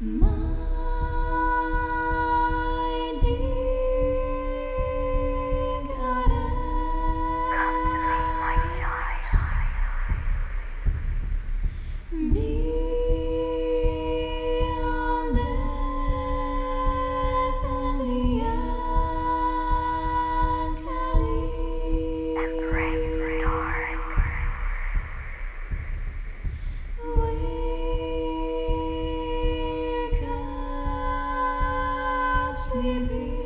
Me. Sleeping.